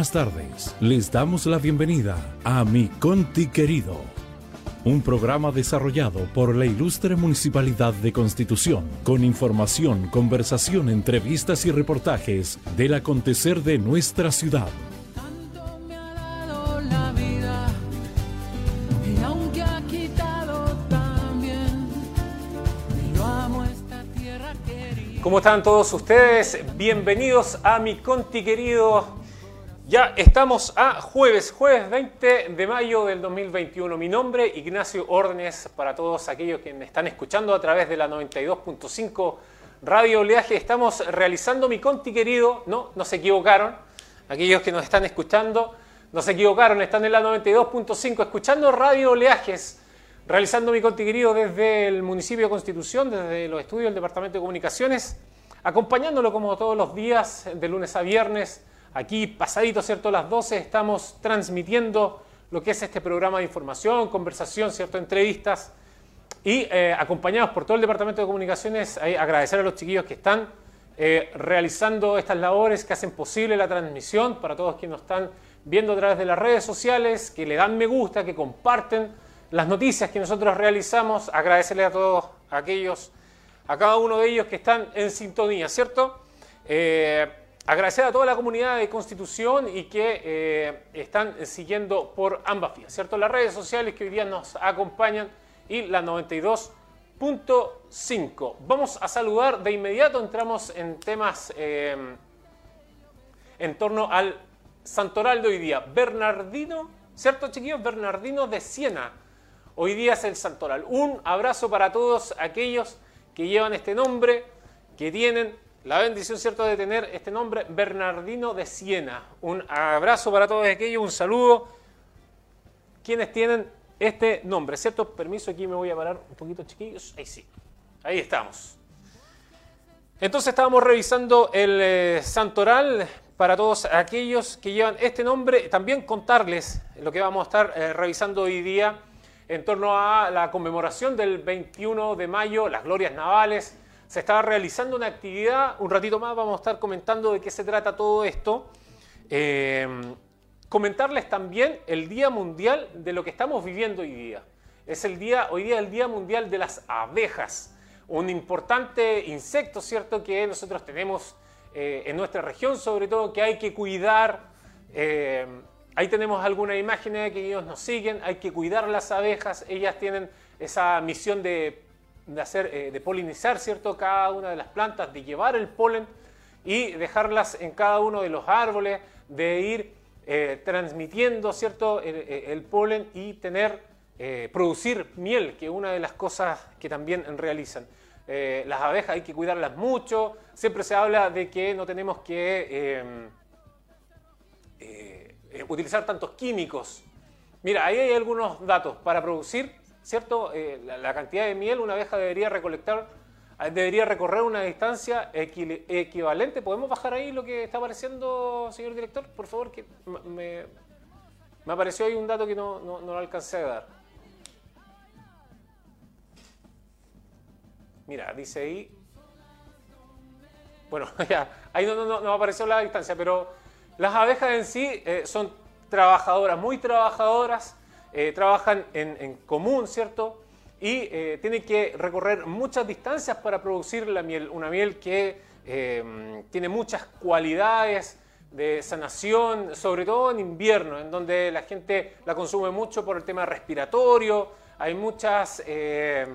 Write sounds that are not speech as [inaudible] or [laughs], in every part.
buenas tardes. Les damos la bienvenida a Mi Conti Querido, un programa desarrollado por la ilustre Municipalidad de Constitución, con información, conversación, entrevistas y reportajes del acontecer de nuestra ciudad. ¿Cómo están todos ustedes? Bienvenidos a mi Conti querido. Ya estamos a jueves, jueves 20 de mayo del 2021. Mi nombre, Ignacio Órdenes, para todos aquellos que me están escuchando a través de la 92.5 Radio Oleaje. Estamos realizando mi Conti querido. No, no se equivocaron. Aquellos que nos están escuchando, no se equivocaron. Están en la 92.5 escuchando Radio Oleajes realizando mi Conti querido desde el municipio de Constitución, desde los estudios del Departamento de Comunicaciones, acompañándolo como todos los días, de lunes a viernes. Aquí, pasadito, ¿cierto? Las 12, estamos transmitiendo lo que es este programa de información, conversación, ¿cierto? Entrevistas. Y eh, acompañados por todo el Departamento de Comunicaciones, ahí agradecer a los chiquillos que están eh, realizando estas labores, que hacen posible la transmisión, para todos quienes nos están viendo a través de las redes sociales, que le dan me gusta, que comparten las noticias que nosotros realizamos, agradecerle a todos aquellos, a cada uno de ellos que están en sintonía, ¿cierto? Agradecer a toda la comunidad de Constitución y que eh, están siguiendo por ambas vías, ¿cierto? Las redes sociales que hoy día nos acompañan y la 92.5. Vamos a saludar de inmediato, entramos en temas eh, en torno al santoral de hoy día. Bernardino, ¿cierto chiquillos? Bernardino de Siena. Hoy día es el santoral. Un abrazo para todos aquellos que llevan este nombre, que tienen la bendición, ¿cierto?, de tener este nombre, Bernardino de Siena. Un abrazo para todos aquellos, un saludo. Quienes tienen este nombre, ¿cierto? Permiso, aquí me voy a parar un poquito, chiquillos. Ahí sí, ahí estamos. Entonces estábamos revisando el eh, santoral para todos aquellos que llevan este nombre. También contarles lo que vamos a estar eh, revisando hoy día en torno a la conmemoración del 21 de mayo, las glorias navales. Se estaba realizando una actividad, un ratito más vamos a estar comentando de qué se trata todo esto. Eh, comentarles también el Día Mundial de lo que estamos viviendo hoy día. Es el día, hoy día el Día Mundial de las Abejas, un importante insecto, ¿cierto?, que nosotros tenemos eh, en nuestra región, sobre todo, que hay que cuidar. Eh, ahí tenemos alguna imagen de que ellos nos siguen, hay que cuidar las abejas, ellas tienen esa misión de, de hacer, eh, de polinizar, ¿cierto?, cada una de las plantas, de llevar el polen y dejarlas en cada uno de los árboles, de ir eh, transmitiendo cierto el, el, polen y tener eh, producir miel que es una de las cosas que también realizan. Eh, las abejas hay que cuidarlas mucho. Siempre se habla de que no tenemos que utilizar tantos químicos. Mira ahí hay algunos datos para producir cierto la, la cantidad de miel una abeja debería recolectar debería recorrer una distancia equi equivalente. ¿Podemos bajar ahí lo que está apareciendo, señor director? Por favor, que me, me apareció ahí un dato que no, no, no, lo alcancé a dar. Mira, dice ahí... Bueno, [laughs] ya, ahí no, no, no apareció la distancia, pero las abejas en sí eh, son trabajadoras, muy trabajadoras, eh, trabajan en, en común, ¿cierto?, y eh, tiene que recorrer muchas distancias para producir la miel, una miel que eh, tiene muchas cualidades de sanación, sobre todo en invierno, en donde la gente la consume mucho por el tema respiratorio, hay, muchas, eh,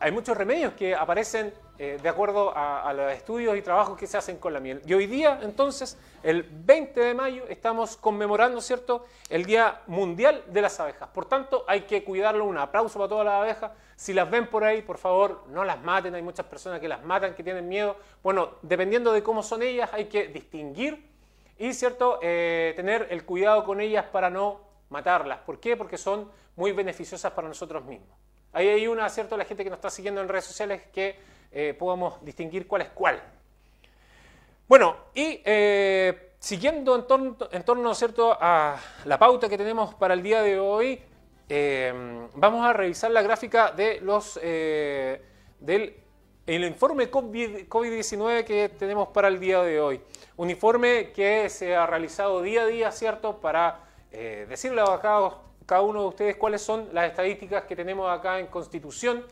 hay muchos remedios que aparecen eh, de acuerdo a, los estudios y trabajos que se hacen con la miel. Y hoy día, entonces, el 20 de mayo, estamos conmemorando, ¿cierto?, el Día Mundial de las Abejas. Por tanto, hay que cuidarlo. Un aplauso para todas las abejas. Si las ven por ahí, por favor, no las maten. Hay muchas personas que las matan, que tienen miedo. Bueno, dependiendo de cómo son ellas, hay que distinguir y, ¿cierto?, eh, tener el cuidado con ellas para no matarlas. ¿Por qué? Porque son muy beneficiosas para nosotros mismos. Ahí hay una, ¿cierto?, la gente que nos está siguiendo en redes sociales que eh, podamos distinguir cuál es cuál. Bueno, y eh, siguiendo en torno, en torno ¿cierto? a la pauta que tenemos para el día de hoy, eh, vamos a revisar la gráfica de los, del el informe COVID-19 que tenemos para el día de hoy. Un informe que se ha realizado día a día, ¿cierto? Para decirle a cada uno de ustedes cuáles son las estadísticas que tenemos acá en Constitución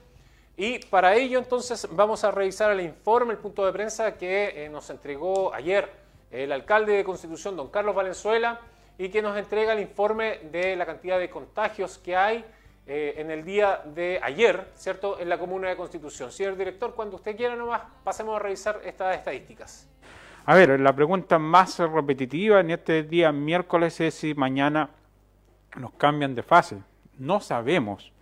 y para ello entonces vamos a revisar el informe, el punto de prensa que eh, nos entregó ayer el alcalde de Constitución, don Carlos Valenzuela, y que nos entrega el informe de la cantidad de contagios que hay eh, en el día de ayer, ¿cierto?, en la comuna de Constitución. Señor director, cuando usted quiera nomás, pasemos a revisar estas estadísticas. A ver, la pregunta más repetitiva en este día miércoles es si mañana nos cambian de fase. No sabemos.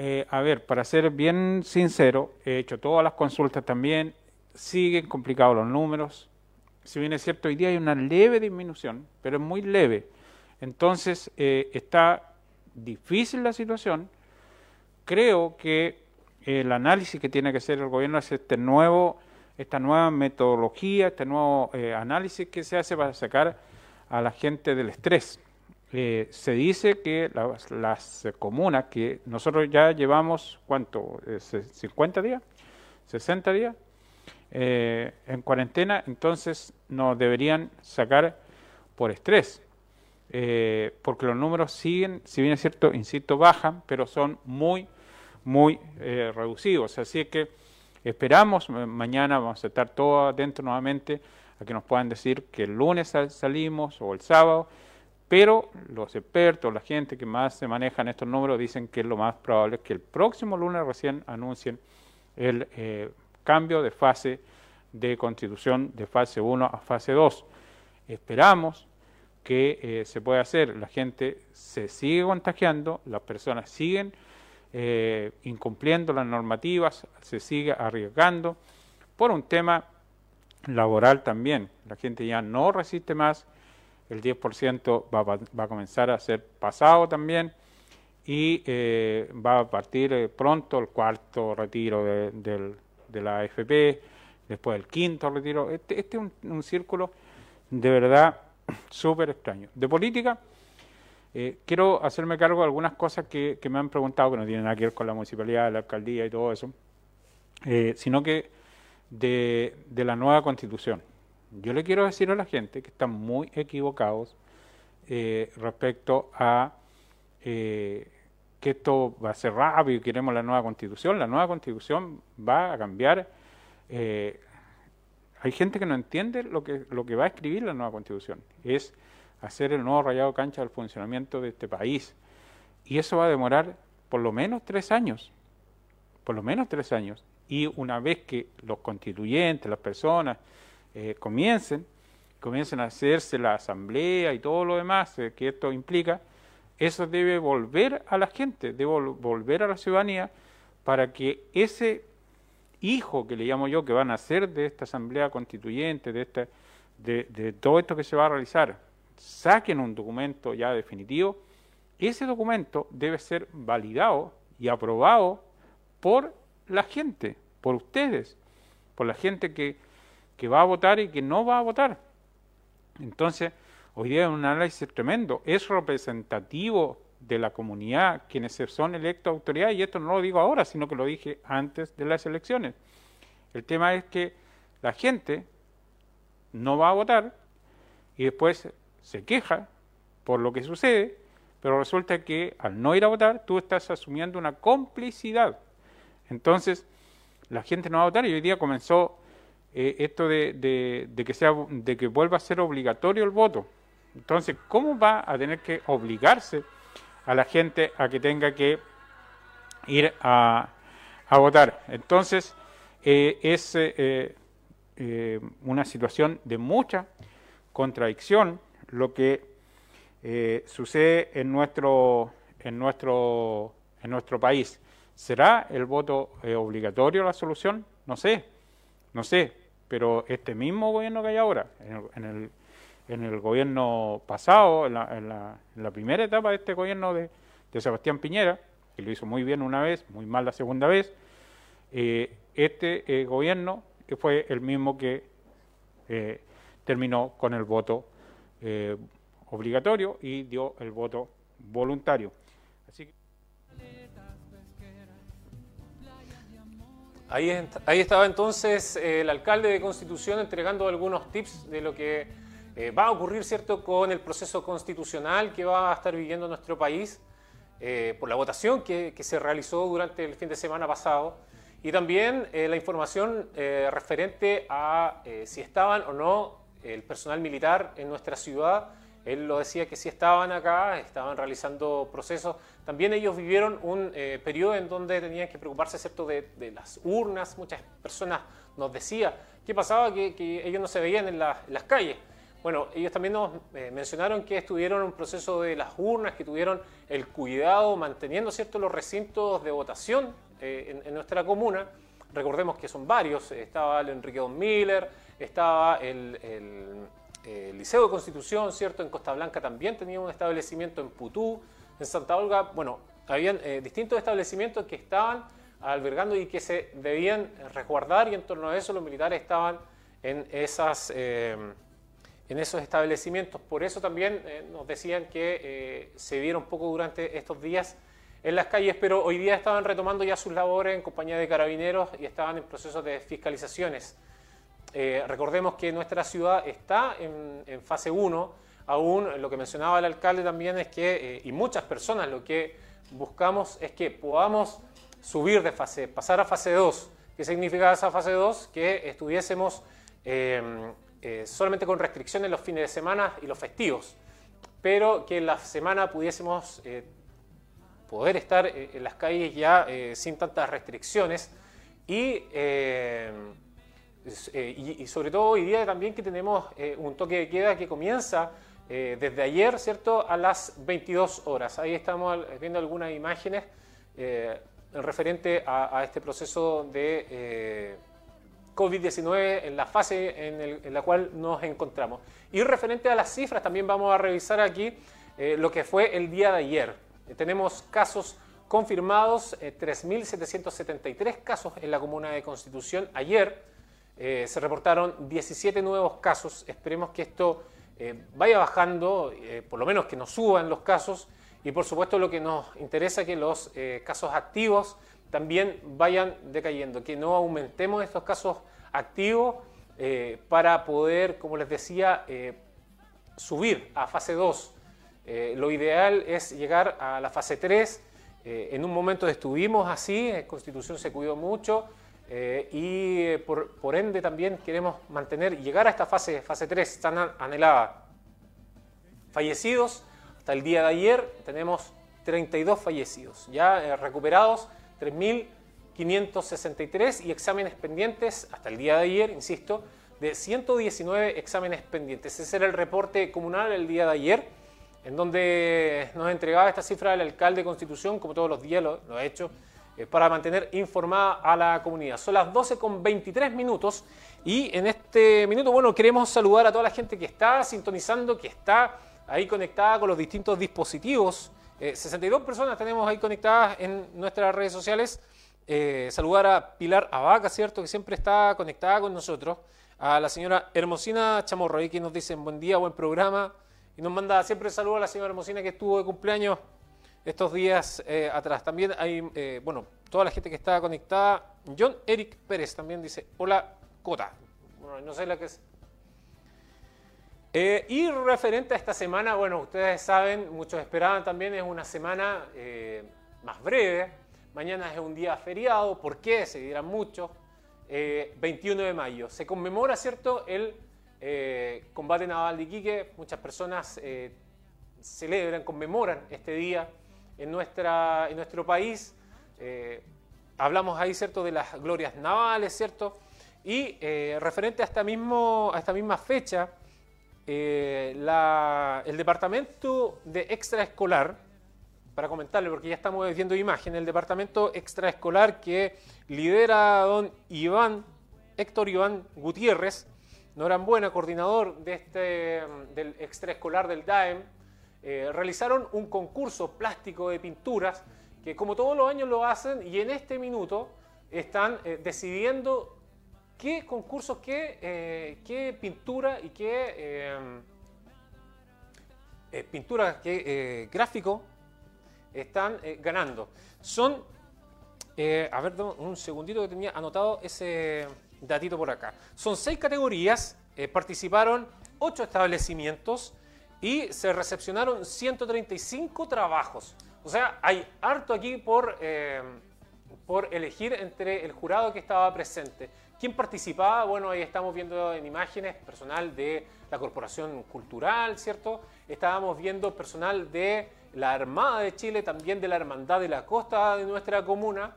Eh, a ver, para ser bien sincero, he hecho todas las consultas también, siguen complicados los números. Si bien es cierto, hoy día hay una leve disminución, pero es muy leve. Entonces, eh, está difícil la situación. Creo que el análisis que tiene que hacer el gobierno es este nuevo, esta nueva metodología, este nuevo eh, análisis que se hace para sacar a la gente del estrés. Eh, se dice que las, comunas, que nosotros ya llevamos, ¿cuánto? ¿50 eh, días? ¿60 días? Eh, en cuarentena, entonces nos deberían sacar por estrés, porque los números siguen, si bien es cierto, insisto, bajan, pero son muy, muy reducidos. Así que esperamos, mañana vamos a estar todos atentos nuevamente a que nos puedan decir que el lunes salimos o el sábado pero los expertos, la gente que más se maneja en estos números dicen que lo más probable es que el próximo lunes recién anuncien el eh, cambio de fase de constitución de fase 1 a fase 2. Esperamos que eh, se pueda hacer. La gente se sigue contagiando, las personas siguen eh, incumpliendo las normativas, se sigue arriesgando por un tema laboral también. La gente ya no resiste más el 10% va, va, a comenzar a ser pasado también y eh, va a partir eh, pronto el cuarto retiro de, la AFP, después el quinto retiro. Este, este es un, círculo de verdad [clears throat] súper extraño. De política, eh, quiero hacerme cargo de algunas cosas que, me han preguntado, que no tienen nada que ver con la municipalidad, la alcaldía y todo eso, sino que de, de la nueva constitución. Yo le quiero decir a la gente que están muy equivocados eh, respecto a eh, que esto va a ser rápido y queremos la nueva constitución. La nueva constitución va a cambiar. Eh, hay gente que no entiende lo que, lo que va a escribir la nueva constitución. Es hacer el nuevo rayado cancha del funcionamiento de este país. Y eso va a demorar por lo menos tres años. Por lo menos tres años. Y una vez que los constituyentes, las personas, eh, comiencen, comiencen a hacerse la asamblea y todo lo demás eh, que esto implica, eso debe volver a la gente, debe volver a la ciudadanía para que ese hijo que le llamo yo, que van a nacer de esta asamblea constituyente, de, esta, de, de todo esto que se va a realizar, saquen un documento ya definitivo, ese documento debe ser validado y aprobado por la gente, por ustedes, por la gente que que va a votar y que no va a votar. Entonces, hoy día es un análisis tremendo. Es representativo de la comunidad quienes son electos autoridades, y esto no lo digo ahora, sino que lo dije antes de las elecciones. El tema es que la gente no va a votar y después se queja por lo que sucede, pero resulta que al no ir a votar tú estás asumiendo una complicidad. Entonces, la gente no va a votar y hoy día comenzó eh, esto de, que sea, de que vuelva a ser obligatorio el voto. Entonces, ¿cómo va a tener que obligarse a la gente a que tenga que ir a, votar? Entonces, eh, es eh, eh, una situación de mucha contradicción lo que sucede en nuestro, en, nuestro, en nuestro país. ¿Será el voto obligatorio la solución? No sé, no sé, pero este mismo gobierno que hay ahora, en el, en el, gobierno pasado, en la, en, la, en primera etapa de este gobierno de, de Sebastián Piñera, que lo hizo muy bien una vez, muy mal la segunda vez, eh, este eh, gobierno fue el mismo que eh, terminó con el voto eh, obligatorio y dio el voto voluntario. Así que... Ahí, estaba entonces el alcalde de Constitución entregando algunos tips de lo que eh, va a ocurrir, ¿cierto?, con el proceso constitucional que va a estar viviendo nuestro país eh, por la votación que, se realizó durante el fin de semana pasado y también eh, la información eh, referente a eh, si estaban o no el personal militar en nuestra ciudad. Él lo decía que sí estaban acá, estaban realizando procesos. También ellos vivieron un periodo en donde tenían que preocuparse ¿cierto? De, las urnas. Muchas personas nos decían qué pasaba, que, ellos no se veían en, la, en, las calles. Bueno, ellos también nos mencionaron que estuvieron en un proceso de las urnas, que tuvieron el cuidado manteniendo ¿cierto? los recintos de votación eh, en, nuestra comuna. Recordemos que son varios, estaba el Enrique Don Miller, estaba el, el, Liceo de Constitución, ¿cierto? En Costa Blanca también tenía un establecimiento en Putú, en Santa Olga, bueno, habían eh, distintos establecimientos que estaban albergando y que se debían resguardar y en torno a eso los militares estaban en, esas, eh, en esos establecimientos. Por eso también eh, nos decían que eh, se vieron poco durante estos días en las calles, pero hoy día estaban retomando ya sus labores en compañía de carabineros y estaban en proceso de fiscalizaciones. Eh, recordemos que nuestra ciudad está en, fase 1, aún lo que mencionaba el alcalde también es que, eh, y muchas personas lo que buscamos es que podamos subir de fase, pasar a fase 2. ¿Qué significa esa fase 2? Que estuviésemos eh, solamente con restricciones los fines de semana y los festivos, pero que en la semana pudiésemos poder estar en las calles ya sin tantas restricciones y, eh, y, y, sobre todo hoy día también que tenemos eh, un toque de queda que comienza desde ayer, ¿cierto?, a las 22 horas. Ahí estamos viendo algunas imágenes referente a, a, este proceso de COVID-19 en la fase en, el, en, la cual nos encontramos. Y referente a las cifras, también vamos a revisar aquí lo que fue el día de ayer. Tenemos casos confirmados, eh, 3.773 casos en la comuna de Constitución. Ayer eh, se reportaron 17 nuevos casos. Esperemos que esto eh, vaya bajando, eh, por lo menos que no suban los casos. Y por supuesto lo que nos interesa es que los casos activos también vayan decayendo, que no aumentemos estos casos activos para poder, como les decía, subir a fase 2 eh, lo ideal es llegar a la fase 3. Eh, en un momento estuvimos así, Constitución se cuidó mucho eh, y por, por, ende también queremos mantener, llegar a esta fase, fase 3 tan anhelada. Fallecidos, hasta el día de ayer tenemos 32 fallecidos, ya recuperados 3.563 y exámenes pendientes hasta el día de ayer, insisto, de 119 exámenes pendientes. Ese era el reporte comunal el día de ayer en donde nos entregaba esta cifra del alcalde de Constitución, como todos los días lo, lo ha hecho, eh, para mantener informada a la comunidad. Son las 12 con 23 minutos y en este minuto, bueno, queremos saludar a toda la gente que está sintonizando, que está ahí conectada con los distintos dispositivos. Eh, 62 personas tenemos ahí conectadas en nuestras redes sociales. Eh, saludar a Pilar Abaca, ¿cierto? Que siempre está conectada con nosotros. A la señora Hermosina Chamorro, ahí que nos dicen buen día, buen programa. Y nos manda siempre saludos a la señora Hermosina que estuvo de cumpleaños estos días eh, atrás. También hay, eh, bueno, toda la gente que está conectada. John Eric Pérez también dice, hola, Cota. Bueno, no sé la que es. Eh, y referente a esta semana, bueno, ustedes saben, muchos esperaban también, es una semana más breve. Mañana es un día feriado, ¿por qué? Se dirán muchos. 21 de mayo. Se conmemora, ¿cierto?, el combate naval de Iquique, muchas personas celebran, conmemoran este día en, nuestra, en nuestro país. Eh, hablamos ahí, ¿cierto?, de las glorias navales, ¿cierto? Y eh, referente a esta, mismo, a esta misma fecha, eh, el departamento de extraescolar, para comentarle, porque ya estamos viendo imagen, el departamento extraescolar que lidera don Iván, Héctor Iván Gutiérrez, Norambuena, coordinador de este, del extraescolar del DAEM, eh, realizaron un concurso plástico de pinturas que como todos los años lo hacen y en este minuto están eh, decidiendo qué concursos, qué, eh, qué pintura y qué pintura, qué gráfico están ganando. Son, a ver, un segundito que tenía anotado ese datito por acá. Son seis categorías, participaron ocho establecimientos y se recepcionaron 135 trabajos. O sea, hay harto aquí por, eh, por elegir entre el jurado que estaba presente. ¿Quién participaba? Bueno, ahí estamos viendo en imágenes personal de la Corporación Cultural, ¿cierto? Estábamos viendo personal de la Armada de Chile, también de la Hermandad de la Costa de nuestra comuna.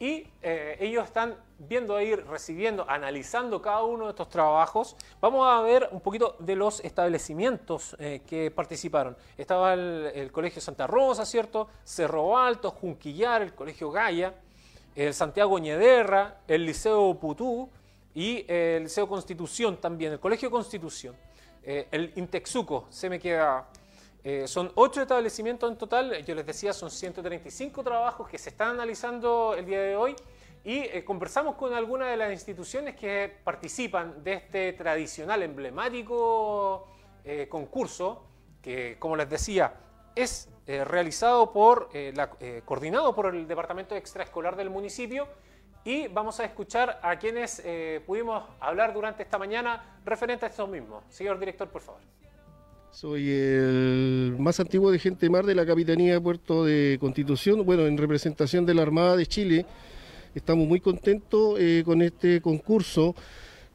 Y eh, ellos están viendo ahí, recibiendo, analizando cada uno de estos trabajos. Vamos a ver un poquito de los establecimientos eh, que participaron. Estaba el, Colegio Santa Rosa, ¿cierto? Cerro Alto, Junquillar, el Colegio Gaya, el Santiago Ñederra, el Liceo Putú y el Liceo Constitución también, el Colegio Constitución. Eh, el Intexuco, se me queda eh, son ocho establecimientos en total, yo les decía, son 135 trabajos que se están analizando el día de hoy y eh, conversamos con algunas de las instituciones que participan de este tradicional, emblemático eh, concurso que, como les decía, es realizado por, la- coordinado por el Departamento Extraescolar del municipio y vamos a escuchar a quienes pudimos hablar durante esta mañana referente a estos mismos. Señor director, por favor. Soy el más antiguo de Gente Mar de la Capitanía de Puerto de Constitución, bueno, en representación de la Armada de Chile. Estamos muy contentos eh, con este concurso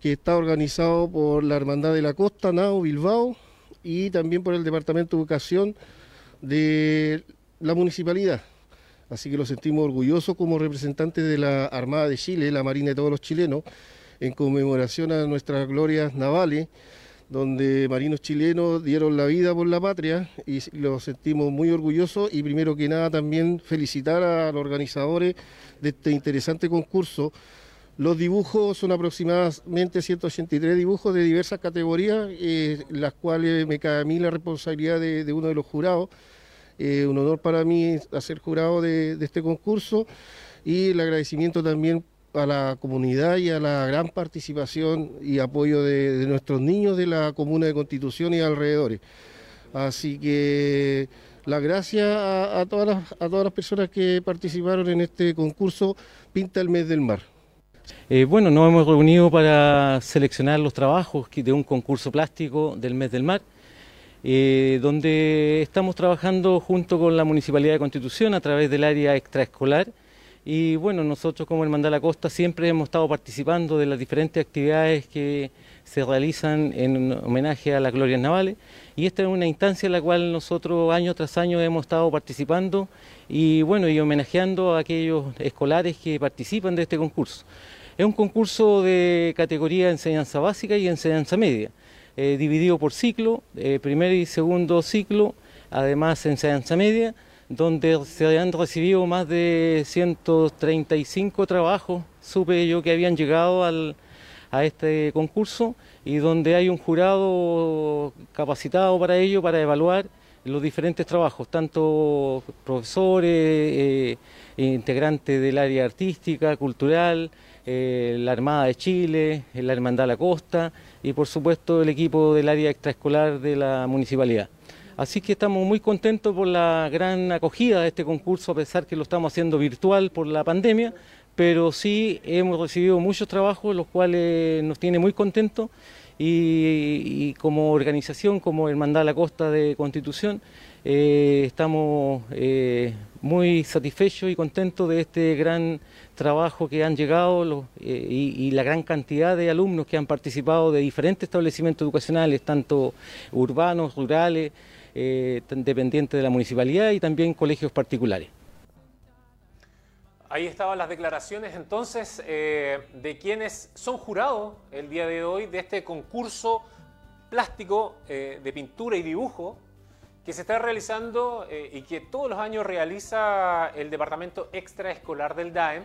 que está organizado por la Hermandad de la Costa, NAO Bilbao, y también por el Departamento de Educación de la Municipalidad. Así que lo sentimos orgullosos como representantes de la Armada de Chile, la Marina de todos los chilenos, en conmemoración a nuestras glorias navales donde marinos chilenos dieron la vida por la patria y lo sentimos muy orgullosos y primero que nada también felicitar a los organizadores de este interesante concurso. Los dibujos son aproximadamente 183 dibujos de diversas categorías, eh, las cuales me cae a mí la responsabilidad de, uno de los jurados. Eh, un honor para mí hacer jurado de este concurso y el agradecimiento también a la comunidad y a la gran participación y apoyo de, nuestros niños de la comuna de Constitución y alrededores. Así que las gracias a, todas las, a personas que participaron en este concurso Pinta el Mes del Mar. Eh, bueno, nos hemos reunido para seleccionar los trabajos de un concurso plástico del mes del mar, eh, donde estamos trabajando junto con la Municipalidad de Constitución a través del área extraescolar. Y bueno, nosotros como Hermandad La Costa siempre hemos estado participando de las diferentes actividades que se realizan en homenaje a las glorias navales. Y esta es una instancia en la cual nosotros año tras año hemos estado participando y bueno, y homenajeando a aquellos escolares que participan de este concurso. Es un concurso de categoría enseñanza básica y enseñanza media, eh, dividido por ciclo, eh, primer y segundo ciclo, además enseñanza media, donde se han recibido más de 135 trabajos, supe yo que habían llegado al, a este concurso y donde hay un jurado capacitado para ello, para evaluar los diferentes trabajos, tanto profesores, eh, integrantes del área artística, cultural, eh, la Armada de Chile, la Hermandad La Costa y por supuesto el equipo del área extraescolar de la municipalidad. Así que estamos muy contentos por la gran acogida de este concurso, a pesar que lo estamos haciendo virtual por la pandemia, pero sí hemos recibido muchos trabajos, los cuales nos tiene muy contentos. Y, como organización, como Hermandad La Costa de Constitución, eh, estamos eh, muy satisfechos y contentos de este gran trabajo que han llegado eh, y la gran cantidad de alumnos que han participado de diferentes establecimientos educacionales, tanto urbanos, rurales, eh, dependientes de la municipalidad y también colegios particulares. Ahí estaban las declaraciones entonces eh, de quienes son jurados el día de hoy de este concurso plástico eh, de pintura y dibujo que se está realizando eh, y que todos los años realiza el Departamento Extraescolar del DAEM,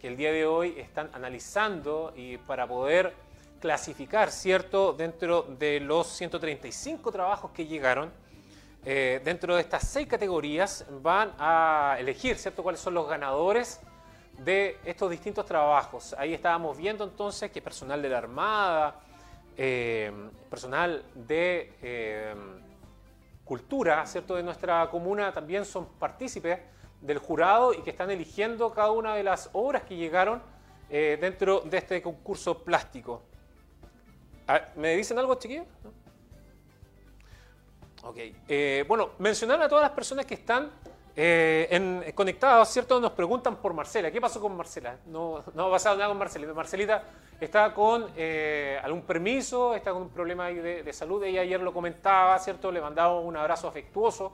que el día de hoy están analizando y para poder clasificar, ¿cierto?, dentro de los 135 trabajos que llegaron, eh, dentro de estas seis categorías van a elegir, ¿cierto?, cuáles son los ganadores de estos distintos trabajos. Ahí estábamos viendo entonces que personal de la Armada, eh, personal de eh, cultura, ¿cierto?, de nuestra comuna también son partícipes del jurado y que están eligiendo cada una de las obras que llegaron dentro de este concurso plástico. Ah, ¿Me dicen algo, chiquillos? ¿No? Ok. Eh, bueno, mencionar a todas las personas que están eh, en, conectadas, ¿cierto? Nos preguntan por Marcela. ¿Qué pasó con Marcela? No, no ha pasado nada con Marcelita. Marcelita está con eh, algún permiso, está con un problema de, de salud. Ella ayer lo comentaba, ¿cierto? Le mandaba un abrazo afectuoso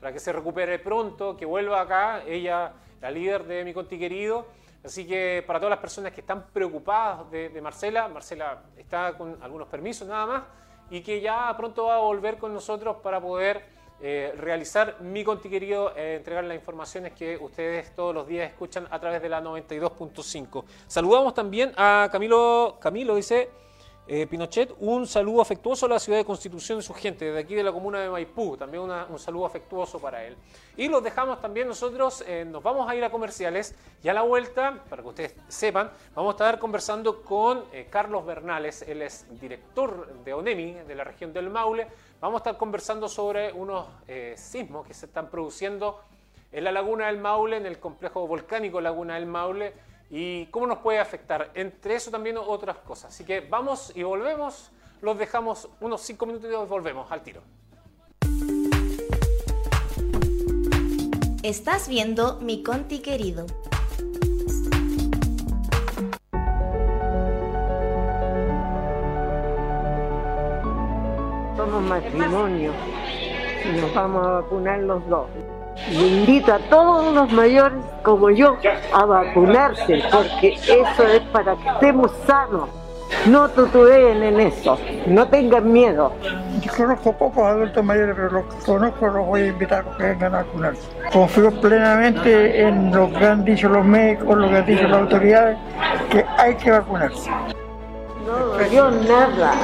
para que se recupere pronto, que vuelva acá. Ella, la líder de mi conti querido. Así que para todas las personas que están preocupadas de, Marcela, Marcela está con algunos permisos nada más y que ya pronto va a volver con nosotros para poder eh, realizar mi conti querido, eh, entregar las informaciones que ustedes todos los días escuchan a través de la 92.5. Saludamos también a Camilo, Camilo dice eh, Pinochet, un saludo afectuoso a la ciudad de Constitución y su gente, desde aquí de la comuna de Maipú, también un saludo afectuoso para él. Y los dejamos también nosotros, eh, nos vamos a ir a comerciales y a la vuelta, para que ustedes sepan, vamos a estar conversando con eh, Carlos Bernales, él es director de ONEMI, de la región del Maule. Vamos a estar conversando sobre unos eh, sismos que se están produciendo en la laguna del Maule, en el complejo volcánico Laguna del Maule, y cómo nos puede afectar. Entre eso también otras cosas. Así que vamos y volvemos, los dejamos unos cinco minutos y volvemos al tiro. Estás viendo Mi Conti Querido. Somos matrimonio y nos vamos a vacunar los dos. Invito a todos los mayores como yo a vacunarse porque eso es para que estemos sanos. No tutubeen en eso, no tengan miedo. Yo conozco pocos adultos mayores, pero los que conozco los voy a invitar a que vengan a vacunarse. Confío plenamente en lo que han dicho los médicos, lo que han dicho las autoridades, que hay que vacunarse. No dolió nada.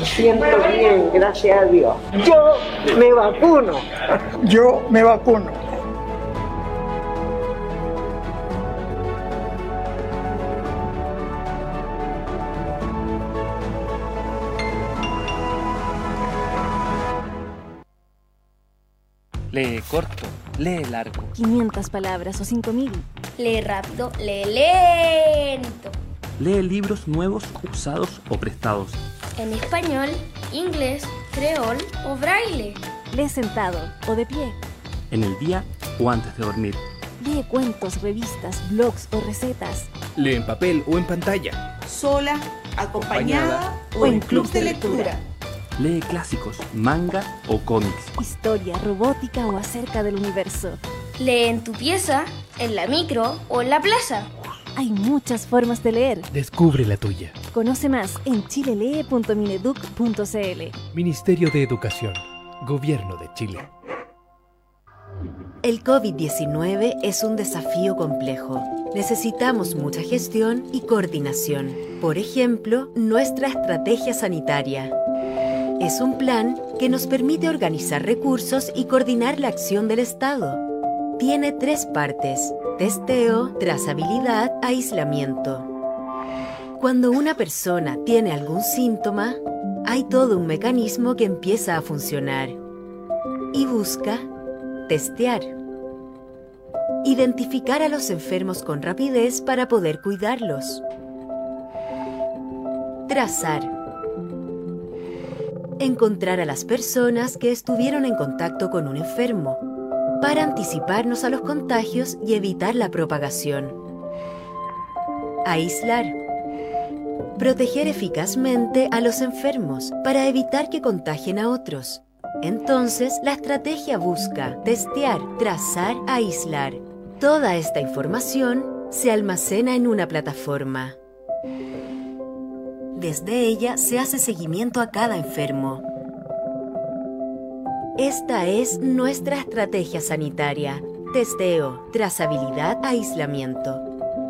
Me siento bien, gracias a Dios. Yo me vacuno. Yo me vacuno. Lee corto, lee largo. 500 palabras o 5000. Lee rápido, lee lento. Lee libros nuevos, usados o prestados. En español, inglés, creol o braille. Lee sentado o de pie. En el día o antes de dormir. Lee cuentos, revistas, blogs o recetas. Lee en papel o en pantalla. sola, acompañada o en clubs de lectura. Lee clásicos, manga o cómics. Historia, robótica o acerca del universo. Lee en tu pieza, en la micro o en la plaza. Hay muchas formas de leer. Descubre la tuya. Conoce más en chilelee.mineduc.cl. Ministerio de Educación. Gobierno de Chile. El COVID-19 es un desafío complejo. Necesitamos mucha gestión y coordinación. Por ejemplo, nuestra estrategia sanitaria. Es un plan que nos permite organizar recursos y coordinar la acción del Estado. Tiene tres partes, testeo, trazabilidad, aislamiento. Cuando una persona tiene algún síntoma, hay todo un mecanismo que empieza a funcionar y busca testear. Identificar a los enfermos con rapidez para poder cuidarlos. Trazar. Encontrar a las personas que estuvieron en contacto con un enfermo para anticiparnos a los contagios y evitar la propagación. Aislar. Proteger eficazmente a los enfermos para evitar que contagien a otros. Entonces, la estrategia busca testear, trazar, aislar. Toda esta información se almacena en una plataforma. Desde ella se hace seguimiento a cada enfermo. Esta es nuestra estrategia sanitaria. Testeo, trazabilidad, aislamiento.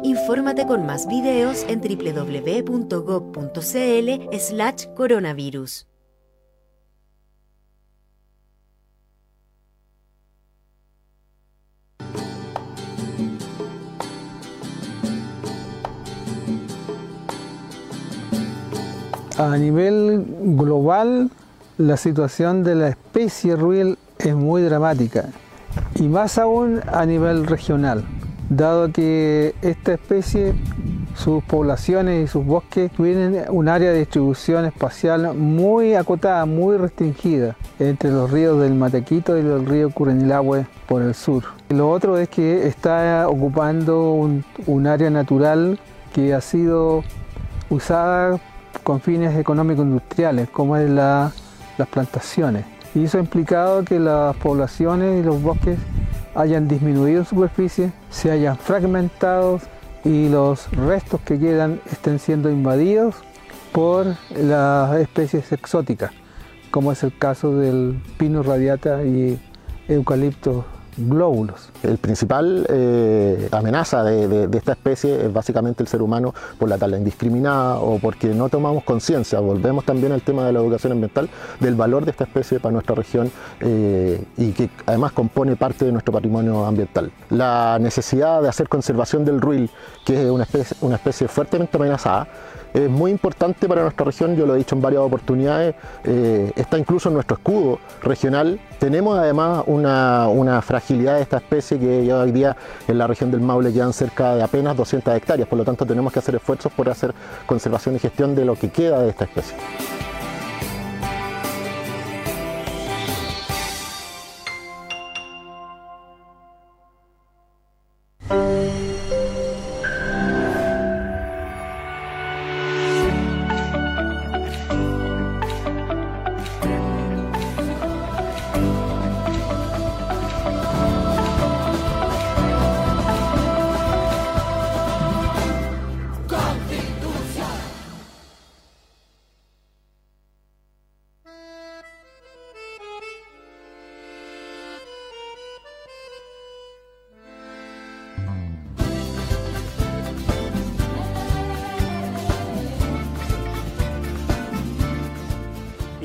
Infórmate con más videos en www.gov.cl slash coronavirus. A nivel global, la situación de la especie ruil es muy dramática y más aún a nivel regional, dado que esta especie, sus poblaciones y sus bosques tienen un área de distribución espacial muy acotada, muy restringida entre los ríos del Matequito y el río Curanilahue por el sur. Lo otro es que está ocupando un, un área natural que ha sido usada con fines económicos industriales, como es la, las plantaciones. Y eso ha implicado que las poblaciones y los bosques hayan disminuido en superficie, se hayan fragmentado y los restos que quedan estén siendo invadidos por las especies exóticas, como es el caso del pino radiata y eucalipto glóbulos. El principal eh, amenaza de, esta especie es básicamente el ser humano por la tala indiscriminada o porque no tomamos conciencia, volvemos también al tema de la educación ambiental, del valor de esta especie para nuestra región eh, y que además compone parte de nuestro patrimonio ambiental. La necesidad de hacer conservación del ruil, que es una especie fuertemente amenazada, es muy importante para nuestra región, yo lo he dicho en varias oportunidades, eh, está incluso en nuestro escudo regional. Tenemos además una, fragilidad de esta especie que ya hoy día en la región del Maule quedan cerca de apenas 200 hectáreas, por lo tanto tenemos que hacer esfuerzos por hacer conservación y gestión de lo que queda de esta especie.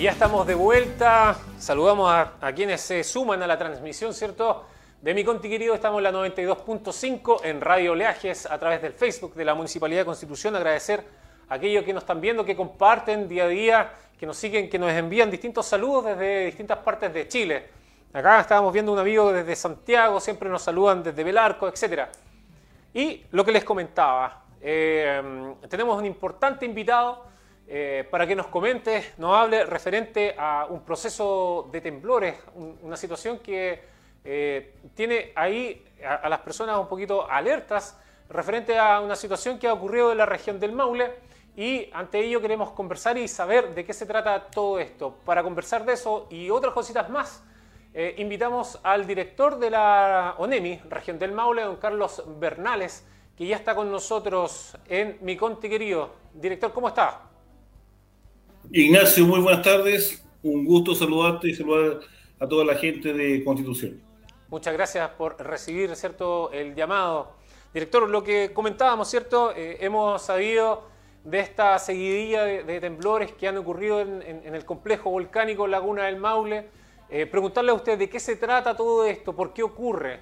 Ya estamos de vuelta. Saludamos a, quienes se suman a la transmisión, ¿cierto? De mi conti querido, estamos en la 92.5 en Radio Oleajes a través del Facebook de la Municipalidad de Constitución. Agradecer a aquellos que nos están viendo, que comparten día a día, que nos siguen, que nos envían distintos saludos desde distintas partes de Chile. Acá estábamos viendo un amigo desde Santiago, siempre nos saludan desde Belarco, etc. Y lo que les comentaba, eh, tenemos un importante invitado eh, para que nos comente, nos hable referente a un proceso de temblores, un, una situación que eh, tiene ahí a, a, las personas un poquito alertas referente a una situación que ha ocurrido en la región del Maule y ante ello queremos conversar y saber de qué se trata todo esto. Para conversar de eso y otras cositas más, eh, invitamos al director de la ONEMI, región del Maule, don Carlos Bernales, que ya está con nosotros en Mi Conti querido. Director, ¿cómo está? Ignacio, muy buenas tardes. Un gusto saludarte y saludar a toda la gente de Constitución. Muchas gracias por recibir ¿cierto? el llamado. Director, lo que comentábamos, ¿cierto? Eh, hemos sabido de esta seguidilla de, de temblores que han ocurrido en, en, en, el complejo volcánico Laguna del Maule. Eh, preguntarle a usted de qué se trata todo esto, por qué ocurre.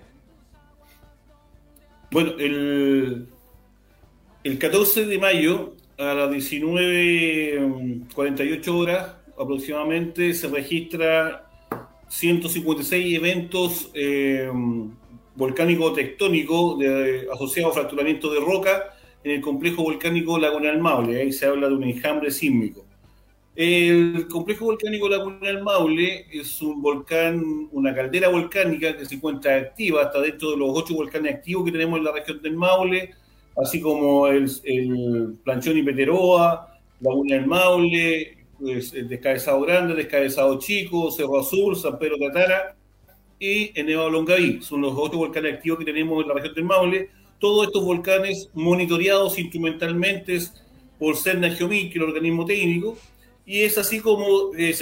Bueno, el, el 14 de mayo a las 19.48 horas aproximadamente se registra 156 eventos eh, volcánicos tectónicos asociados a fracturamiento de roca en el complejo volcánico Lagunal Maule. Ahí se habla de un enjambre sísmico. El complejo volcánico Lagunal Maule es un volcán, una caldera volcánica que se encuentra activa, hasta dentro de los ocho volcanes activos que tenemos en la región del Maule así como el, el Planchón y Peteroa, Laguna del Maule, pues, el Descabezado Grande, Descabezado Chico, Cerro Azul, San Pedro Tatara y el Nevado Longaví. Son los otros volcanes activos que tenemos en la región del Maule. Todos estos volcanes monitoreados instrumentalmente por Cerna Geomín, que es el organismo técnico, y es así como eh,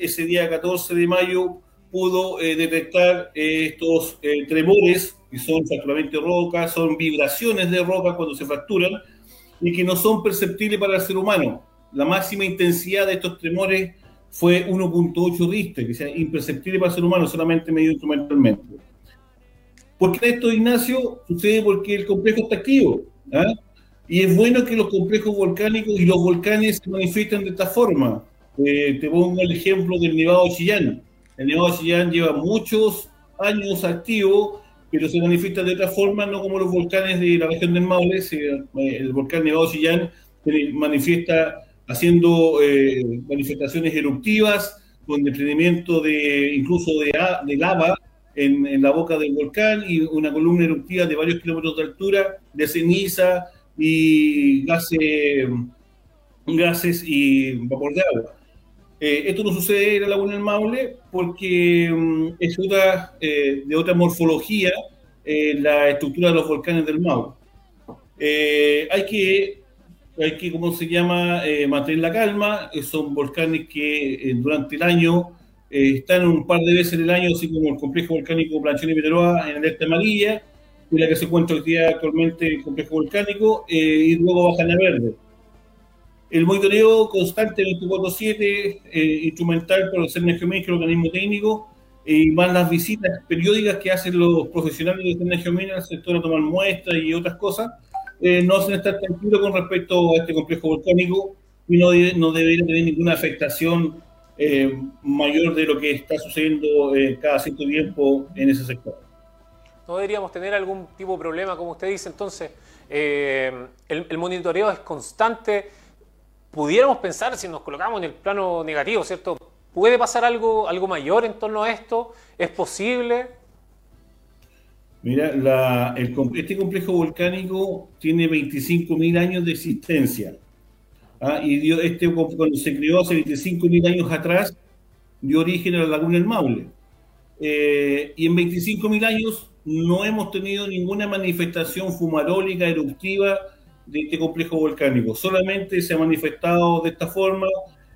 ese día 14 de mayo pudo eh, detectar eh, estos eh, tremores, que son fracturamiento de roca, son vibraciones de roca cuando se fracturan, y que no son perceptibles para el ser humano. La máxima intensidad de estos tremores fue 1.8 Richter, que sea imperceptible para el ser humano, solamente medido instrumentalmente. ¿Por qué esto, Ignacio? Sucede porque el complejo está activo. ¿ah? Y es bueno que los complejos volcánicos y los volcanes se manifiesten de esta forma. Eh, te pongo el ejemplo del Nevado de Chillán. El Nevado de Chillán lleva muchos años activo, pero se manifiesta de otra forma, no como los volcanes de la región del Maule. Eh, el volcán Nevado de Chillán se manifiesta haciendo eh, manifestaciones eruptivas, con desprendimiento de incluso de, lava en, en, la boca del volcán y una columna eruptiva de varios kilómetros de altura, de ceniza y gases, gases y vapor de agua. Eh, esto no sucede en la laguna del Maule porque um, es otra, eh, de otra morfología eh, la estructura de los volcanes del Maule. hay que hay que, ¿cómo se llama?, eh, mantener la calma. son volcanes que eh, durante el año eh, están un par de veces en el año, así como el complejo volcánico Planchón y Peteroa en alerta amarilla, y la que se encuentra hoy día actualmente el complejo volcánico, y luego bajan a verde. El monitoreo constante 24-7, instrumental por CERN Geomín, el organismo técnico, y van las visitas periódicas que hacen los profesionales de CERN Geomín al sector a tomar muestras y otras cosas eh, no hacen estar tranquilos con respecto a este complejo volcánico y no, no debería tener ninguna afectación eh, mayor de lo que está sucediendo eh, cada cierto tiempo en ese sector. No deberíamos tener algún tipo de problema, como usted dice, entonces, eh, el, el, monitoreo es constante. Pudiéramos pensar, si nos colocamos en el plano negativo, ¿cierto? ¿Puede pasar algo, algo mayor en torno a esto? ¿Es posible? Mira, este complejo volcánico tiene 25.000 años de existencia. ¿ah? Y dio, este, cuando se creó hace 25.000 años atrás, dio origen a la laguna del Maule. Eh, y en 25.000 años no hemos tenido ninguna manifestación fumarólica, eruptiva de este complejo volcánico. Solamente se ha manifestado de esta forma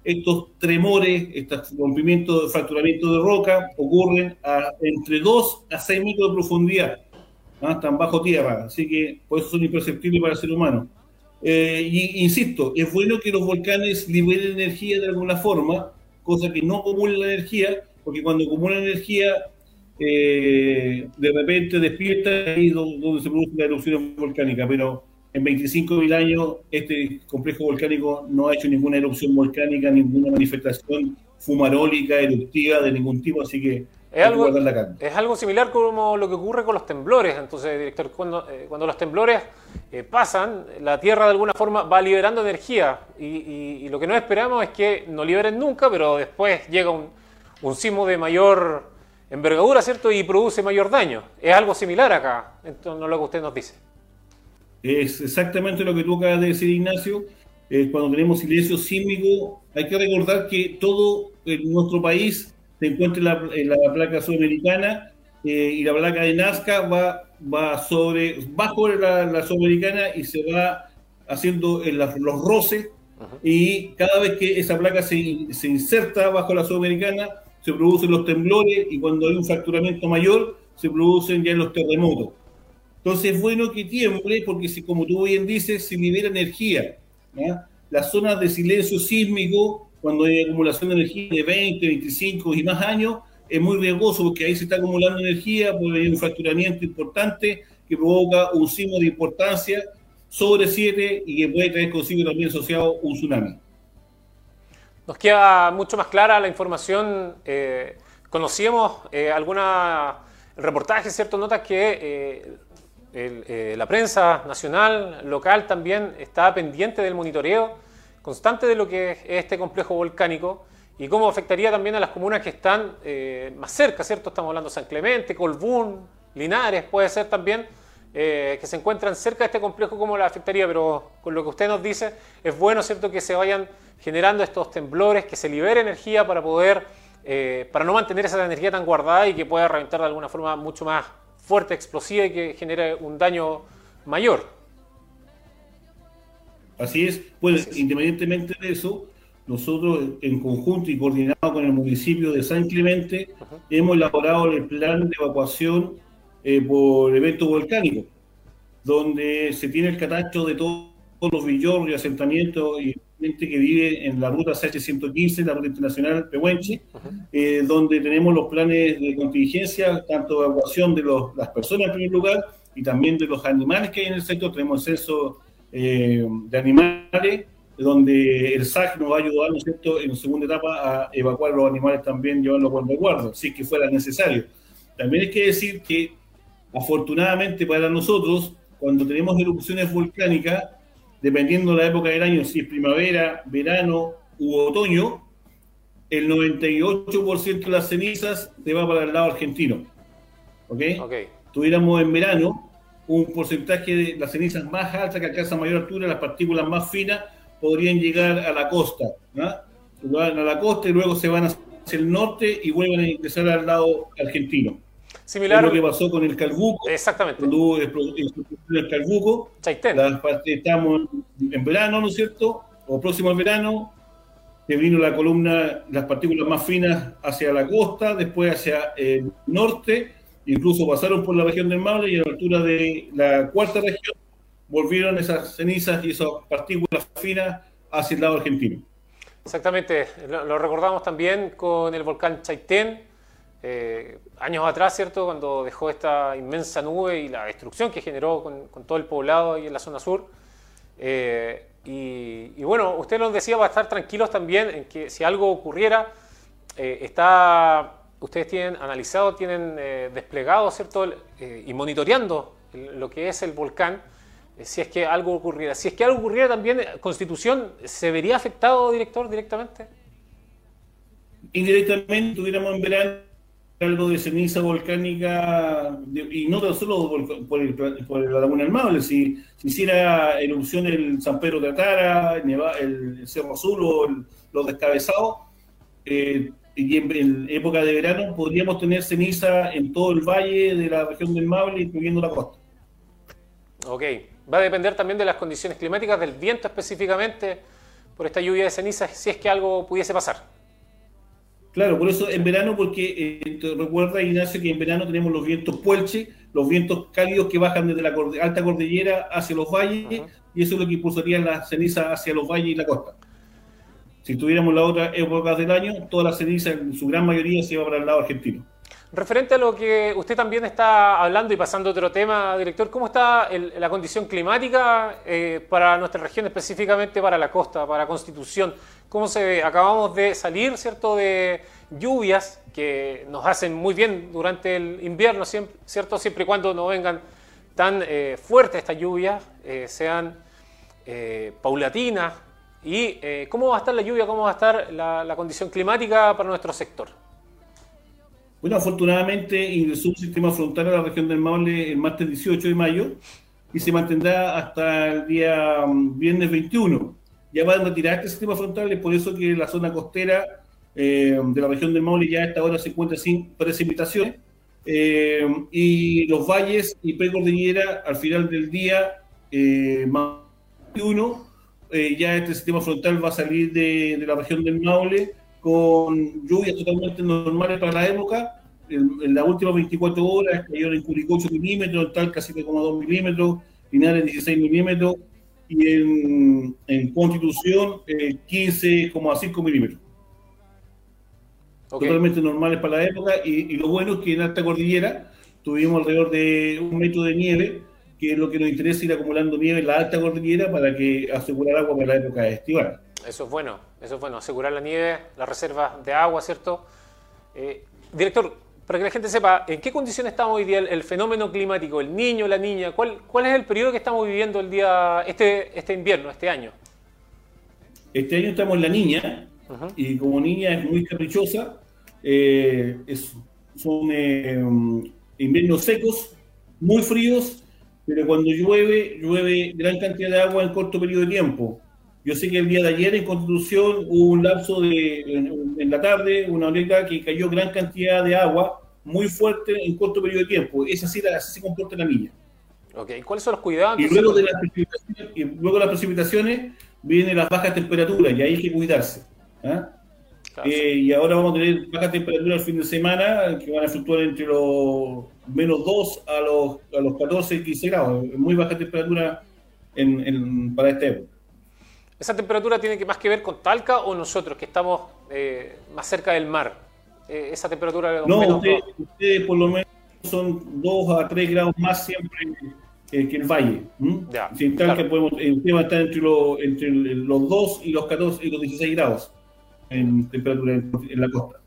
estos tremores, estos rompimientos, fracturamiento de roca ocurren a, entre 2 a 6 metros de profundidad, ¿no? están bajo tierra, así que por eso son imperceptibles para el ser humano. Eh, y insisto, es bueno que los volcanes liberen energía de alguna forma, cosa que no acumulen la energía, porque cuando acumulan energía, eh, de repente despierta ahí donde se produce la erupción volcánica, pero en 25.000 años este complejo volcánico no ha hecho ninguna erupción volcánica, ninguna manifestación fumarólica, eruptiva de ningún tipo, así que es algo, es algo similar como lo que ocurre con los temblores. Entonces, director, cuando, eh, cuando los temblores eh, pasan, la Tierra de alguna forma va liberando energía y, y, y, lo que no esperamos es que no liberen nunca, pero después llega un, un sismo de mayor envergadura, ¿cierto? Y produce mayor daño. Es algo similar acá, en torno a lo que usted nos dice. Es exactamente lo que tú acabas de decir, Ignacio. Eh, cuando tenemos silencio sísmico, hay que recordar que todo en nuestro país se encuentra en la, en la placa sudamericana eh, y la placa de Nazca va, va sobre, bajo la, la sudamericana y se va haciendo la, los roces y cada vez que esa placa se, se, inserta bajo la sudamericana se producen los temblores y cuando hay un fracturamiento mayor se producen ya los terremotos. Entonces es bueno que tiemble porque, si, como tú bien dices, se libera energía. Las zonas de silencio sísmico, cuando hay acumulación de energía de 20, 25 y más años, es muy riesgoso porque ahí se está acumulando energía, puede haber un fracturamiento importante que provoca un sismo de importancia sobre 7 y que puede traer consigo también asociado un tsunami. Nos queda mucho más clara la información. Eh, conocíamos eh, alguna reportajes, ciertas notas que eh, el, eh, la prensa nacional, local también está pendiente del monitoreo constante de lo que es este complejo volcánico y cómo afectaría también a las comunas que están eh, más cerca, ¿cierto? Estamos hablando de San Clemente, Colbún, Linares, puede ser también, eh, que se encuentran cerca de este complejo, cómo la afectaría, pero con lo que usted nos dice, es bueno, ¿cierto?, que se vayan generando estos temblores, que se libere energía para poder para no mantener esa energía tan guardada y que pueda reventar de alguna forma mucho más fuerte, explosiva y que genere un daño mayor. Así es, pues independientemente de eso, nosotros en conjunto y coordinado con el municipio de San Clemente hemos elaborado el plan de evacuación eh, por evento volcánico, donde se tiene el catastro de todos los villorrios y asentamientos y gente que vive en la ruta CH115, la ruta internacional Pehuenche, eh, donde tenemos los planes de contingencia, tanto de evacuación de los, las personas en primer lugar y también de los animales que hay en el sector. Tenemos el censo eh, de animales, donde el SAC nos va a ayudar, ¿no es cierto?, en segunda etapa a evacuar los animales también, llevarlos a resguardo, si es que fuera necesario. También hay que decir que, afortunadamente para nosotros, cuando tenemos erupciones volcánicas, dependiendo de la época del año, si es primavera, verano u otoño, el 98% de las cenizas se va para el lado argentino. ¿Ok? Tuviéramos en verano un porcentaje de las cenizas más altas que alcanzan mayor altura, las partículas más finas, podrían llegar a la costa. Van a la costa y luego se van hacia el norte y vuelven a ingresar al lado argentino. Similar. lo que pasó con el Calbuco. Exactamente. Cuando hubo el Calbuco. estamos en verano, ¿no es cierto? O próximo al verano, que vino la columna, las partículas más finas hacia la costa, después hacia el norte, incluso pasaron por la región del Maule y a la altura de la cuarta región volvieron esas cenizas y esas partículas finas hacia el lado argentino. Exactamente, lo, recordamos también con el volcán Chaitén, eh, años atrás, ¿cierto? Cuando dejó esta inmensa nube y la destrucción que generó con, todo el poblado ahí en la zona sur. Eh, y, bueno, usted nos decía, va a estar tranquilos también en que si algo ocurriera, eh, está, ustedes tienen analizado, tienen desplegado, ¿cierto? y monitoreando lo que es el volcán, si es que algo ocurriera. Si es que algo ocurriera también, Constitución, ¿se vería afectado, director, directamente? Indirectamente, tuviéramos en verano algo de ceniza volcánica, y no tan solo por, el, por la Laguna del Maule, si, hiciera erupción el San Pedro de Atara, el, Cerro Azul o los descabezados, eh, y en, época de verano podríamos tener ceniza en todo el valle de la región del Maule, incluyendo la costa. Ok, va a depender también de las condiciones climáticas, del viento específicamente, por esta lluvia de ceniza, si es que algo pudiese pasar. Claro, por eso en verano, porque eh, recuerda Ignacio que en verano tenemos los vientos puelche, los vientos cálidos que bajan desde la alta cordillera hacia los valles, y eso es lo que impulsaría la ceniza hacia los valles y la costa. Si tuviéramos la otra época del año, toda la ceniza, en su gran mayoría, se iba para el lado argentino. Referente a lo que usted también está hablando y pasando otro tema, director, ¿cómo está la condición climática eh, para nuestra región, específicamente para la costa, para Constitución? ¿Cómo se? Acabamos de salir, ¿cierto?, de lluvias que nos hacen muy bien durante el invierno, ¿cierto? Siempre y cuando no vengan tan eh, fuertes estas lluvias, eh, sean paulatinas. ¿Y cómo va a estar la lluvia, cómo va a estar la condición climática para nuestro sector? Bueno, afortunadamente ingresó un sistema frontal a la región del Maule el martes 18 de mayo y se mantendrá hasta el día mm, viernes 21. Ya van a retirar este sistema frontal, es por eso que la zona costera eh, de la región del Maule ya a esta hora se encuentra sin precipitaciones. Eh, y los valles y precordillera al final del día, eh, más 21, eh, ya este sistema frontal va a salir de, de la región del Maule con lluvias totalmente normales para la época. En, las últimas 24 horas cayeron en Curicó 8 milímetros, en Talca 7,2 milímetros, Linares 16 milímetros y en, en Constitución eh, 15,5 milímetros. Totalmente normales para la época y, y, lo bueno es que en alta cordillera tuvimos alrededor de un metro de nieve, que es lo que nos interesa ir acumulando nieve en la alta cordillera para que asegurar agua para la época estival. Eso es bueno, eso es bueno, asegurar la nieve, la reserva de agua, ¿cierto? Eh, director, para que la gente sepa, ¿en qué condiciones estamos hoy día el, fenómeno climático, el niño, la niña? ¿Cuál, ¿Cuál es el periodo que estamos viviendo el día, este, este invierno, este año? Este año estamos en la niña, y como niña es muy caprichosa, eh, son eh, inviernos secos, muy fríos, pero cuando llueve, llueve gran cantidad de agua en corto periodo de tiempo Yo sé que el día de ayer en Constitución hubo un lapso de, en, en la tarde, una horita que cayó gran cantidad de agua muy fuerte en corto periodo de tiempo. Es así, así se comporta la niña. Ok, ¿cuáles son los cuidados? Y luego de las precipitaciones, y luego de las precipitaciones vienen las bajas temperaturas y ahí hay que cuidarse. ¿ah? Eh, y ahora vamos a tener bajas temperaturas el fin de semana que van a fluctuar entre los menos 2 a los, a los 14, 15 grados. Muy baja temperatura en, en- para este época. ¿Esa temperatura tiene que más que ver con Talca o nosotros que estamos eh, más cerca del mar? Eh, esa temperatura No, menos ustedes, por lo menos son 2 a 3 grados más siempre que, que el valle. Sin tal que podemos, eh, usted va a estar entre, los- entre los 2 y los 14 y los 16 grados en temperatura en, en la costa.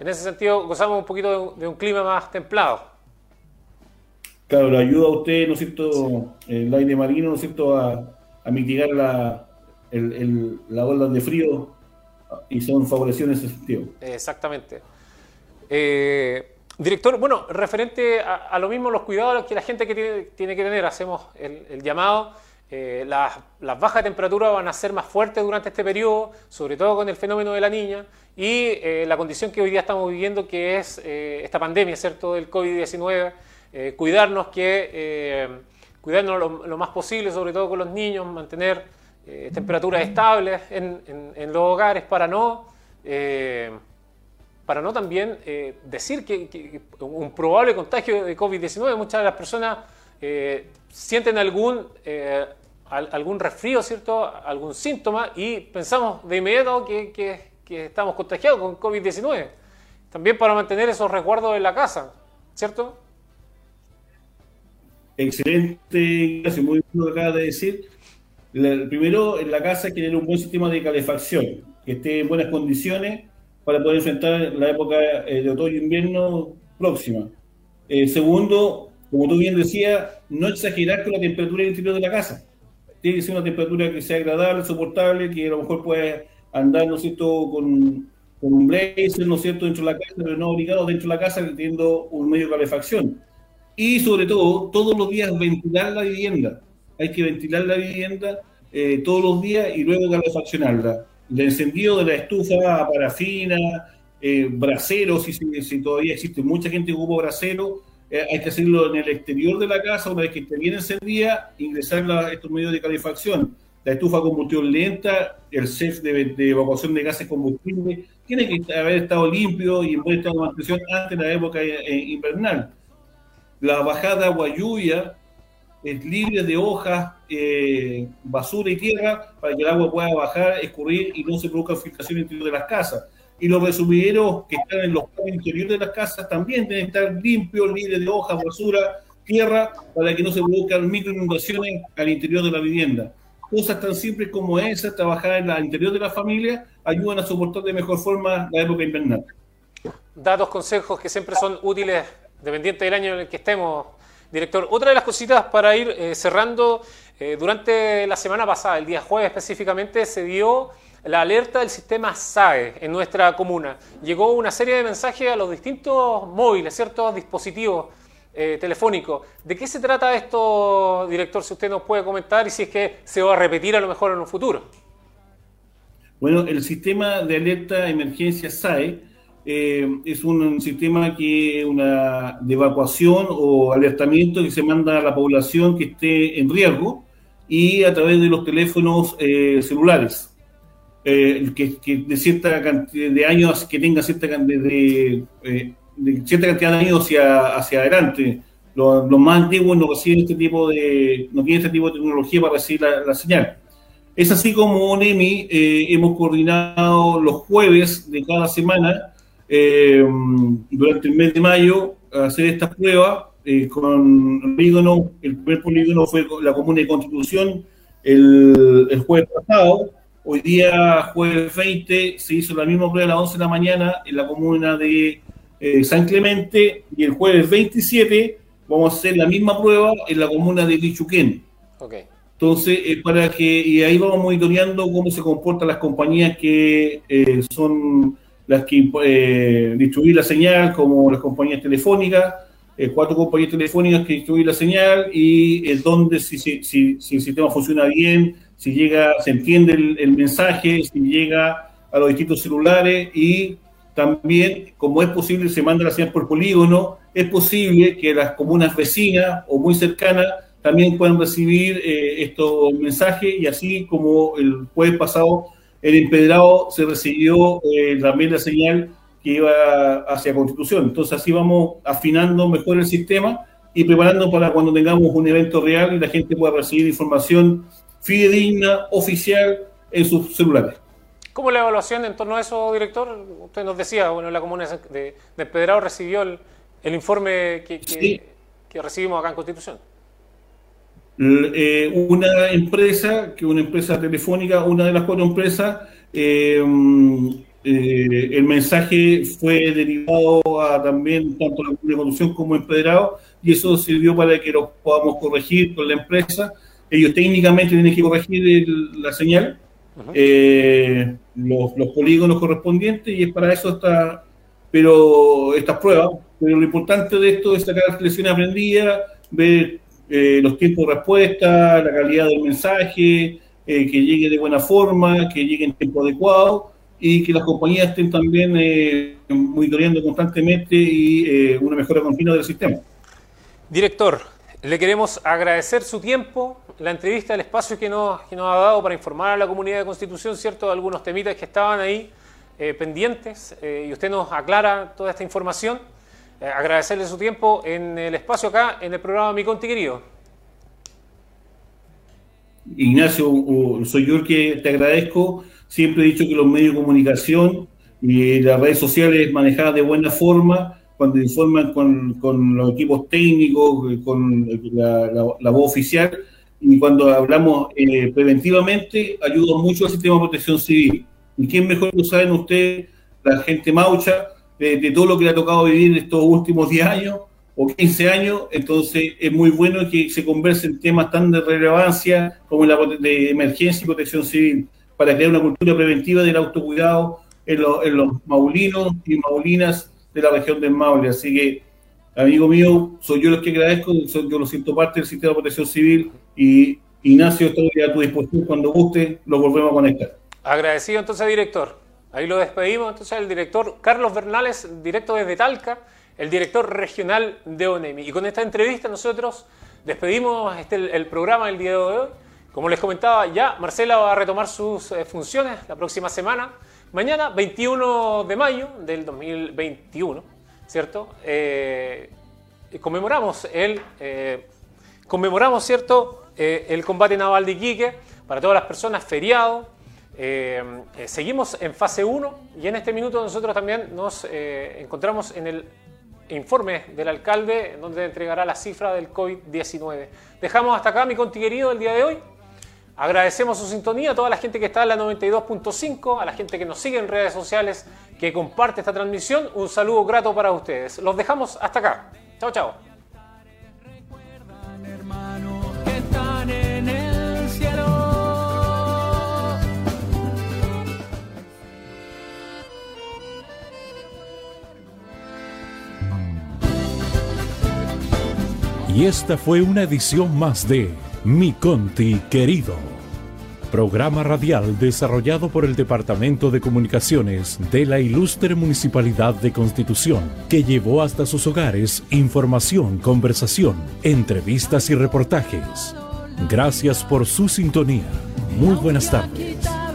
En ese sentido, gozamos un poquito de un, de un clima más templado. Claro, le ayuda a usted, ¿no es cierto?, el aire marino, ¿no es cierto?, a, a mitigar la, el, el- la ola de frío y son favorecidos en ese sentido. Exactamente. Eh, director, bueno, referente a, a lo mismo, los cuidados que la gente que tiene, tiene que tener, hacemos el, el llamado. eh, las, las bajas temperaturas van a ser más fuertes durante este periodo, sobre todo con el fenómeno de la niña y eh, la condición que hoy día estamos viviendo, que es eh, esta pandemia, ¿cierto?, del COVID-19. eh, cuidarnos, que, eh, cuidarnos lo, lo más posible, sobre todo con los niños, mantener eh, temperaturas estables en, los hogares para no, eh, para no también eh, decir que, un probable contagio de COVID-19, muchas de las personas sienten algún, al- algún resfrío, ¿cierto? algún síntoma y pensamos de inmediato que, que- estamos contagiados con COVID-19. También para mantener esos resguardos en la casa, ¿cierto? Excelente, muy que acaba de decir. La- primero, en la casa hay que tener un buen sistema de calefacción, que esté en buenas condiciones para poder enfrentar la época eh, de otoño-invierno próxima. Eh, segundo, como tú bien decías, no exagerar con la temperatura interior de la casa. Tiene que ser una temperatura que sea agradable, soportable, que a lo mejor pueda andar, ¿no es cierto?, con, con un blazer, ¿no es cierto?, dentro de la casa, pero no obligado dentro de la casa teniendo un medio de calefacción. Y sobre todo, todos los días ventilar la vivienda. Hay que ventilar la vivienda eh, todos los días y luego calefaccionarla. El encendido de la estufa a parafina, eh, braseros, si, todavía existe mucha gente que ocupa brasero, eh, hay que hacerlo en el exterior de la casa, una vez que esté bien encendida, ingresar la- estos medios de calefacción. La estufa combustión lenta, el CEF de, evacuación de gases combustibles, tiene que haber estado limpio y en buen estado de mantención antes de la época eh, invernal la bajada de agua lluvia libre de hojas, eh, basura y tierra para que el agua pueda bajar, escurrir y no se produzca filtración interior de las casas. Y los resumideros que están en los interiores de las casas también deben estar limpios, libres de hojas, basura, tierra, para que no se produzcan microinundaciones al interior de la vivienda. Cosas tan simples como esas, trabajar en al interior de la familia, ayudan a soportar de mejor forma la época invernal. datos, consejos que siempre son útiles dependiente del año en el que estemos, director. Otra de las cositas para ir eh, cerrando, eh, durante la semana pasada, el día jueves específicamente, se dio la alerta del sistema SAE en nuestra comuna. Llegó una serie de mensajes a los distintos móviles, ciertos dispositivos eh, telefónicos. ¿De qué se trata esto, director? Si usted nos puede comentar y si es que se va a repetir a lo mejor en un futuro. Bueno, el sistema de alerta de emergencia SAE eh, es un sistema que una de evacuación o alertamiento que se manda a la población que esté en riesgo y a través de los teléfonos eh, celulares. Eh, que, que de cierta cantidad de años, que tenga cierta cantidad de, eh, de cierta cantidad de años hacia, hacia adelante. Los más antiguos no reciben este tipo de, no tienen este tipo de tecnología para recibir la, la señal. Es así como ONEMI eh, hemos coordinado los jueves de cada semana eh, durante el mes de mayo a hacer estas pruebas eh, con polígono. El primer polígono fue la comuna de Constitución el, el jueves pasado. Hoy día, jueves 20, se hizo la misma prueba a las 11 de la mañana en la comuna de eh, San Clemente y el jueves 27 vamos a hacer la misma prueba en la comuna de Lichuquén. Okay. Entonces, eh, para que, y ahí vamos monitoreando cómo se comportan las compañías que eh, son las que eh, distribuyen la señal, como las compañías telefónicas, eh, cuatro compañías telefónicas que distribuyen la señal y eh, dónde, si, si, si, si, el sistema funciona bien, si llega, se entiende el, mensaje, si llega a los distintos celulares y también, como es posible, se manda la señal por polígono, es posible que las comunas vecinas o muy cercanas también puedan recibir eh, estos mensajes y así como el jueves pasado en Empedrado se recibió eh, también la señal que iba hacia Constitución. Entonces así vamos afinando mejor el sistema y preparando para cuando tengamos un evento real y la gente pueda recibir información fidedigna, oficial, en sus celulares. ¿Cómo la evaluación en torno a eso, director? Usted nos decía, bueno, la comuna de, de Empedrado recibió el, informe que, que recibimos acá en Constitución. Eh, una empresa, que una empresa telefónica, una de las cuatro empresas, eh, eh, el mensaje fue derivado a también tanto la conducción como empedrado y eso sirvió para que lo podamos corregir con la empresa. Ellos técnicamente tienen que corregir la señal, los, los, polígonos correspondientes y es para eso está, pero estas pruebas. Pero lo importante de esto es sacar lecciones aprendidas, ver eh, los tiempos de respuesta, la calidad del mensaje, eh, que llegue de buena forma, que llegue en tiempo adecuado y que las compañías estén también eh, monitoreando constantemente y una mejora continua del sistema. Director, le queremos agradecer su tiempo, la entrevista, el espacio que nos, que nos ha dado para informar a la comunidad de Constitución, ¿cierto?, de algunos temitas que estaban ahí pendientes y usted nos aclara toda esta información. Eh, agradecerle su tiempo en el espacio acá, en el programa Mi Conti Querido. Ignacio, soy yo el que te agradezco. Siempre he dicho que los medios de comunicación y las redes sociales manejadas de buena forma, cuando informan con, los equipos técnicos, con la, voz oficial, y cuando hablamos eh, preventivamente, ayuda mucho al sistema de protección civil. ¿Y quién mejor lo saben ustedes, la gente maucha, de, todo lo que le ha tocado vivir estos últimos 10 años o 15 años, entonces es muy bueno que se conversen temas tan de relevancia como la de emergencia y protección civil, para crear una cultura preventiva del autocuidado en, en los maulinos y maulinas de la región del Maule. Así que, amigo mío, soy yo los que agradezco, yo lo siento parte del sistema de protección civil y Ignacio, estoy a tu disposición cuando guste, lo volvemos a conectar. Agradecido entonces, director. Ahí lo despedimos entonces el director Carlos Bernales, directo desde Talca, el director regional de ONEMI. Y con esta entrevista nosotros despedimos este, el, programa del día de hoy. Como les comentaba ya, Marcela va a retomar sus eh, funciones la próxima semana. Mañana, 21 de mayo del 2021, ¿cierto? Eh, conmemoramos el, eh, conmemoramos, ¿cierto? el combate naval de Iquique para todas las personas feriado, eh, eh, seguimos en fase 1 y en este minuto nosotros también nos eh, encontramos en el informe del alcalde donde entregará la cifra del COVID-19. Dejamos hasta acá mi contiguerido del día de hoy. Agradecemos su sintonía a toda la gente que está en la 92.5, a la gente que nos sigue en redes sociales, que comparte esta transmisión. Un saludo grato para ustedes. Los dejamos hasta acá. Chao, chao. Y esta fue una edición más de Mi Conti Querido, programa radial desarrollado por el Departamento de Comunicaciones de la Ilustre Municipalidad de Constitución, que llevó hasta sus hogares información, conversación, entrevistas y reportajes. Gracias por su sintonía. Muy buenas tardes.